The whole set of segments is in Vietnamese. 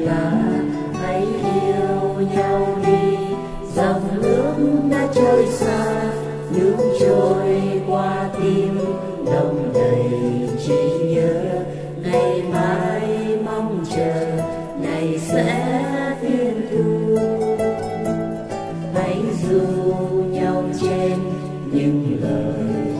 là hãy yêu nhau đi. Dòng nước đã trôi xa nước trôi qua tim đông đầy trí nhớ. Ngày mai mong chờ, ngày sẽ thiên thu. Hãy dù nhau trên những lời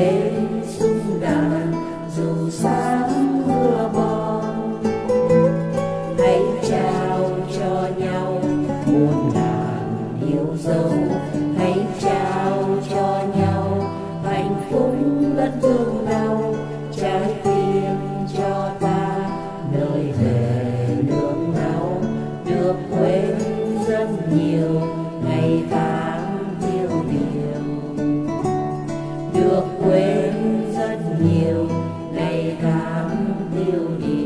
đến sung đàn dù sáng mưa bom hãy trao cho nhau muôn ngàn yêu dấu hãy trao cho nhau hạnh phúc đất thương đau trái tim cho ta nơi về nương náu được quên rất nhiều ngày ta to.